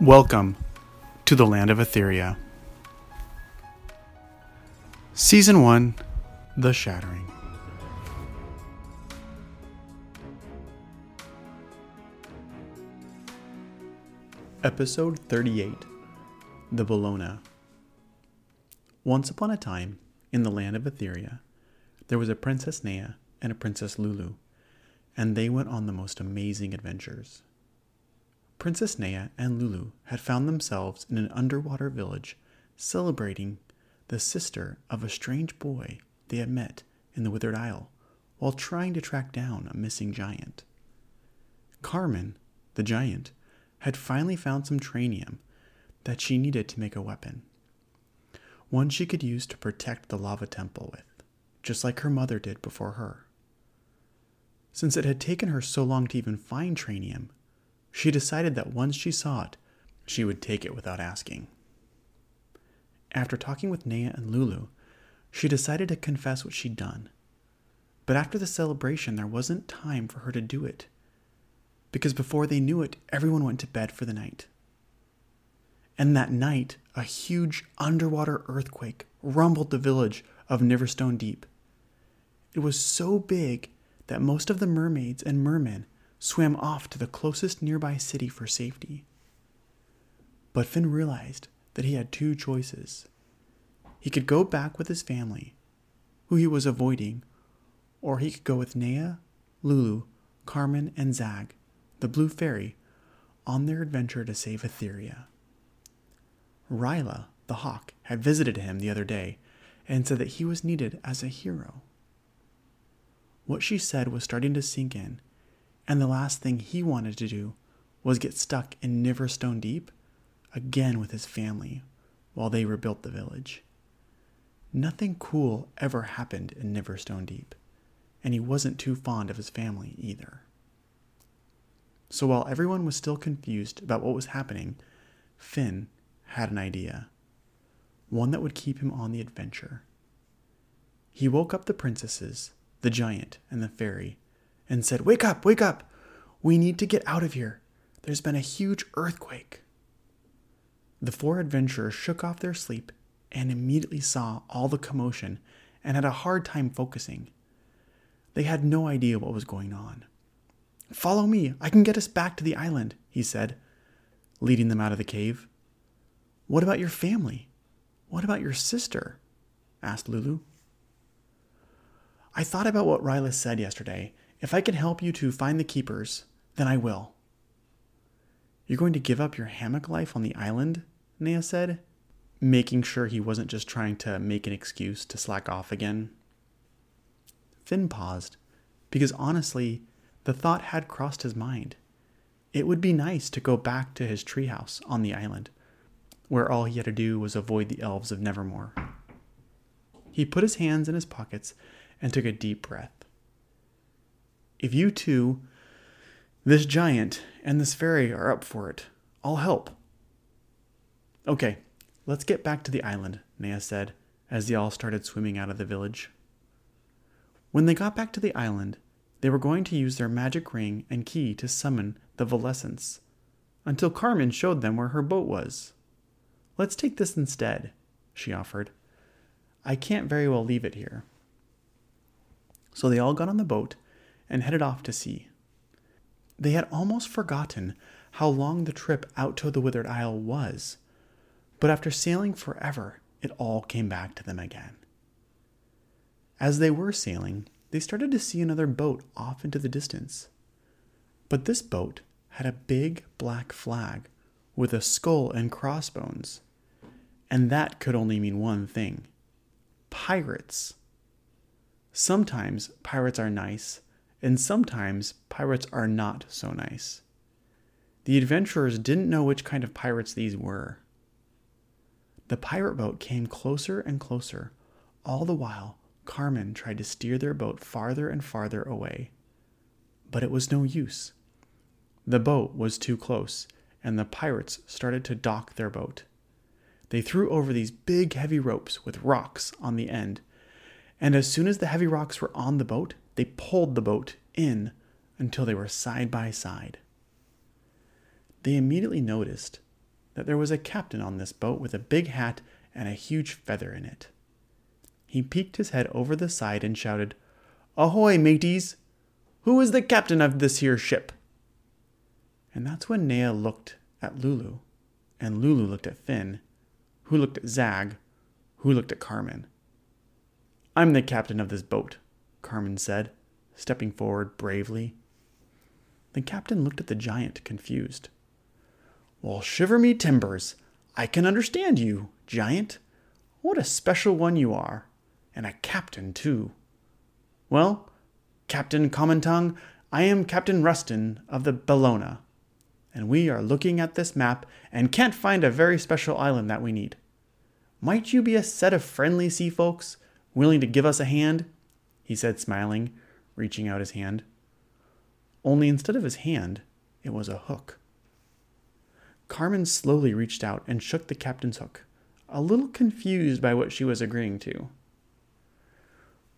Welcome to the land of Etheria. Season 1 The Shattering. Episode 38 The Bellona. Once upon a time, in the land of Etheria, there was a Princess Nea and a Princess Lulu, and they went on the most amazing adventures. Princess Nea and Lulu had found themselves in an underwater village celebrating the sister of a strange boy they had met in the Withered Isle while trying to track down a missing giant. Carmen, the giant, had finally found some tranium that she needed to make a weapon. One she could use to protect the lava temple with, just like her mother did before her. Since it had taken her so long to even find tranium, she decided that once she saw it, she would take it without asking. After talking with Nea and Lulu, she decided to confess what she'd done. But after the celebration, there wasn't time for her to do it. Because before they knew it, everyone went to bed for the night. And that night, a huge underwater earthquake rumbled the village of Neverstone Deep. It was so big that most of the mermaids and mermen swam off to the closest nearby city for safety. But Finn realized that he had two choices. He could go back with his family, who he was avoiding, or he could go with Nea, Lulu, Carmen, and Zag, the Blue Fairy, on their adventure to save Etheria. Ryla, the hawk, had visited him the other day and said that he was needed as a hero. What she said was starting to sink in, and the last thing he wanted to do was get stuck in Neverstone Deep again with his family while they rebuilt the village. Nothing cool ever happened in Neverstone Deep, and he wasn't too fond of his family either. So while everyone was still confused about what was happening, Finn had an idea. One that would keep him on the adventure. He woke up the princesses, the giant, and the fairy and said, Wake up, wake up! We need to get out of here. There's been a huge earthquake. The four adventurers shook off their sleep and immediately saw all the commotion and had a hard time focusing. They had no idea what was going on. Follow me, I can get us back to the island, he said, leading them out of the cave. What about your family? What about your sister? asked Lulu. I thought about what Ryla said yesterday if I can help you to find the keepers, then I will. You're going to give up your hammock life on the island? Nea said, making sure he wasn't just trying to make an excuse to slack off again. Finn paused, because honestly, the thought had crossed his mind. It would be nice to go back to his treehouse on the island, where all he had to do was avoid the elves of Nevermore. He put his hands in his pockets and took a deep breath if you two, this giant, and this fairy are up for it, I'll help. Okay, let's get back to the island, Nea said, as they all started swimming out of the village. When they got back to the island, they were going to use their magic ring and key to summon the Volescents, until Carmen showed them where her boat was. Let's take this instead, she offered. I can't very well leave it here. So they all got on the boat and headed off to sea. They had almost forgotten how long the trip out to the Withered Isle was, but after sailing forever, it all came back to them again. As they were sailing, they started to see another boat off into the distance. But this boat had a big black flag with a skull and crossbones, and that could only mean one thing pirates. Sometimes pirates are nice, and sometimes pirates are not so nice. The adventurers didn't know which kind of pirates these were. The pirate boat came closer and closer, all the while Carmen tried to steer their boat farther and farther away. But it was no use. The boat was too close, and the pirates started to dock their boat. They threw over these big heavy ropes with rocks on the end, and as soon as the heavy rocks were on the boat, they pulled the boat in until they were side by side. They immediately noticed that there was a captain on this boat with a big hat and a huge feather in it. He peeked his head over the side and shouted, Ahoy, mateys! Who is the captain of this here ship? And that's when Nea looked at Lulu, and Lulu looked at Finn, who looked at Zag, who looked at Carmen. I'm the captain of this boat, Carmen said, stepping forward bravely. The captain looked at the giant, confused. Well, shiver me timbers! I can understand you, giant. What a special one you are, and a captain, too. Well, Captain Common Tongue, I am Captain Rustin of the Bellona, and we are looking at this map and can't find a very special island that we need. Might you be a set of friendly sea folks, willing to give us a hand? He said, smiling, reaching out his hand. Only instead of his hand, it was a hook. Carmen slowly reached out and shook the captain's hook, a little confused by what she was agreeing to.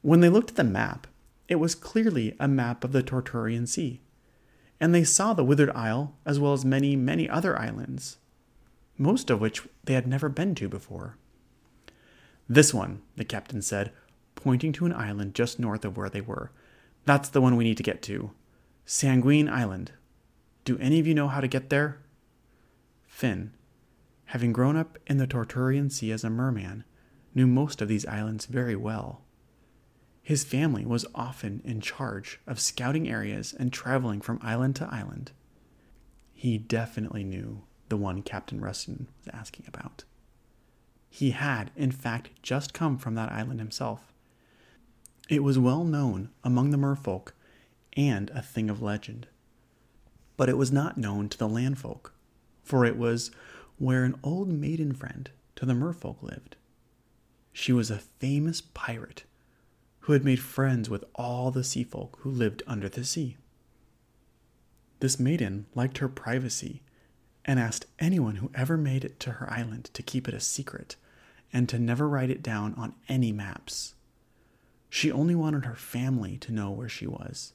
When they looked at the map, it was clearly a map of the Torturian Sea, and they saw the Withered Isle as well as many, many other islands, most of which they had never been to before. This one, the captain said, pointing to an island just north of where they were. That's the one we need to get to. Sanguine Island. Do any of you know how to get there? Finn, having grown up in the Torturian Sea as a merman, knew most of these islands very well. His family was often in charge of scouting areas and traveling from island to island. He definitely knew the one Captain Rustin was asking about. He had, in fact, just come from that island himself. It was well known among the merfolk and a thing of legend. But it was not known to the landfolk, for it was where an old maiden friend to the merfolk lived. She was a famous pirate who had made friends with all the sea folk who lived under the sea. This maiden liked her privacy and asked anyone who ever made it to her island to keep it a secret and to never write it down on any maps. She only wanted her family to know where she was,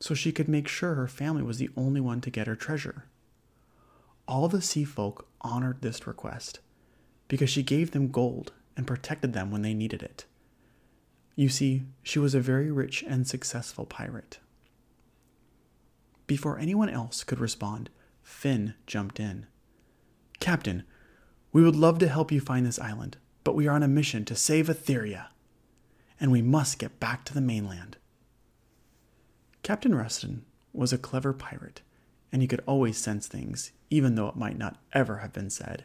so she could make sure her family was the only one to get her treasure. All the sea folk honored this request because she gave them gold and protected them when they needed it. You see, she was a very rich and successful pirate. Before anyone else could respond, Finn jumped in. Captain, we would love to help you find this island, but we are on a mission to save Etheria, and we must get back to the mainland. Captain Rustin was a clever pirate, and he could always sense things, even though it might not ever have been said.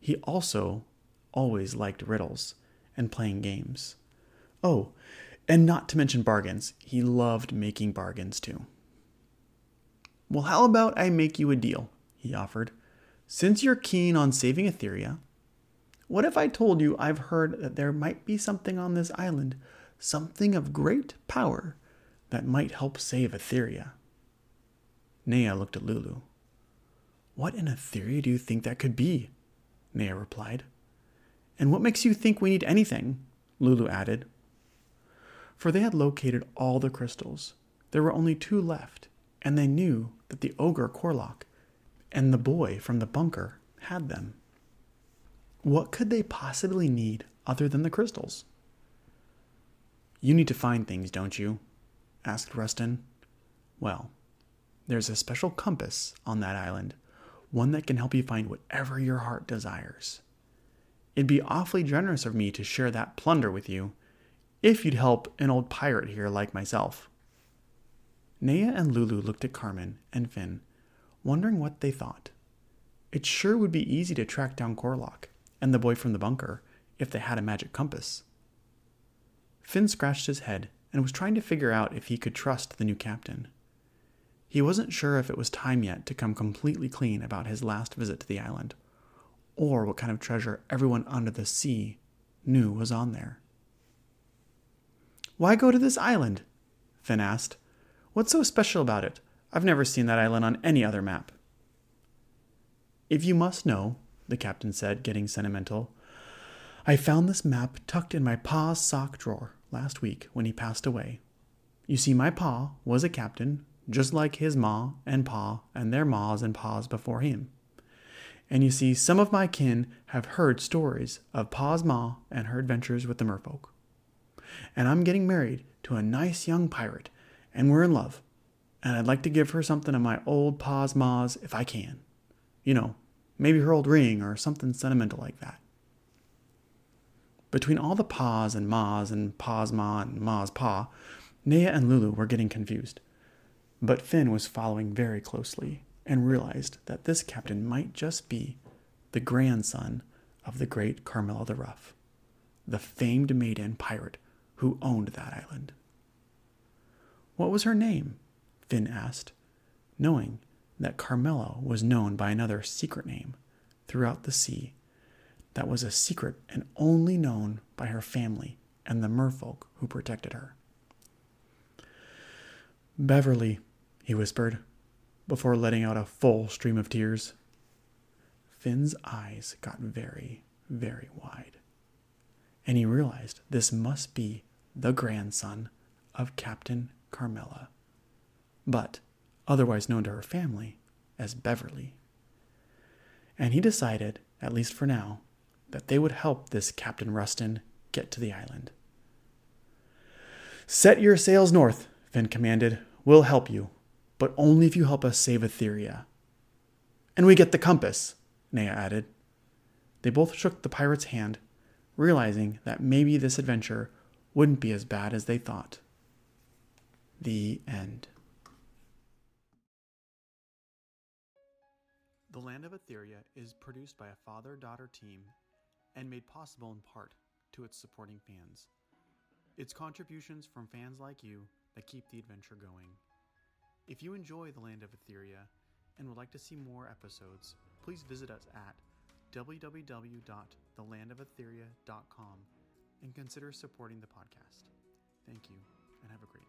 He also always liked riddles and playing games. Oh, and not to mention bargains. He loved making bargains too. Well, how about I make you a deal? He offered. Since you're keen on saving Etheria, what if I told you I've heard that there might be something on this island, something of great power, that might help save Etheria? Nea looked at Lulu. What in Etheria do you think that could be? Nea replied. And what makes you think we need anything? Lulu added, for they had located all the crystals. There were only two left, and they knew that the ogre Corlock and the boy from the bunker had them. What could they possibly need other than the crystals? You need to find things, don't you? asked Rustin. Well, there's a special compass on that island, one that can help you find whatever your heart desires. It'd be awfully generous of me to share that plunder with you if you'd help an old pirate here like myself. Nea and Lulu looked at Carmen and Finn, wondering what they thought. It sure would be easy to track down Corlock and the boy from the bunker if they had a magic compass. Finn scratched his head and was trying to figure out if he could trust the new captain. He wasn't sure if it was time yet to come completely clean about his last visit to the island, or what kind of treasure everyone under the sea knew was on there. Why go to this island? Finn asked. What's so special about it? I've never seen that island on any other map. If you must know, the captain said, getting sentimental, I found this map tucked in my pa's sock drawer last week when he passed away. You see, my pa was a captain, just like his ma and pa and their ma's and pa's before him. And you see, some of my kin have heard stories of Pa's Ma and her adventures with the merfolk. And I'm getting married to a nice young pirate, and we're in love. And I'd like to give her something of my old Pa's Ma's if I can. You know, maybe her old ring or something sentimental like that. Between all the Pa's and Ma's and Pa's Ma and Ma's Pa, Nea and Lulu were getting confused. But Finn was following very closely and realized that this captain might just be the grandson of the great Carmilla the Rough, the famed maiden pirate who owned that island. What was her name? Finn asked, knowing that Carmilla was known by another secret name throughout the sea that was a secret and only known by her family and the merfolk who protected her. Beverly, he whispered, before letting out a full stream of tears. Finn's eyes got very, very wide, and he realized this must be the grandson of Captain Carmilla. but otherwise known to her family as Beverly. And he decided, at least for now, that they would help this Captain Rustin get to the island. Set your sails north, Finn commanded. We'll help you, but only if you help us save Etheria. And we get the compass, Nea added. They both shook the pirate's hand, realizing that maybe this adventure wouldn't be as bad as they thought. The end. The Land of Etheria is produced by a father daughter team and made possible in part to its supporting fans. It's contributions from fans like you that keep the adventure going. If you enjoy The Land of Etheria and would like to see more episodes, please visit us at www.thelandofetheria.com and consider supporting the podcast. Thank you and have a great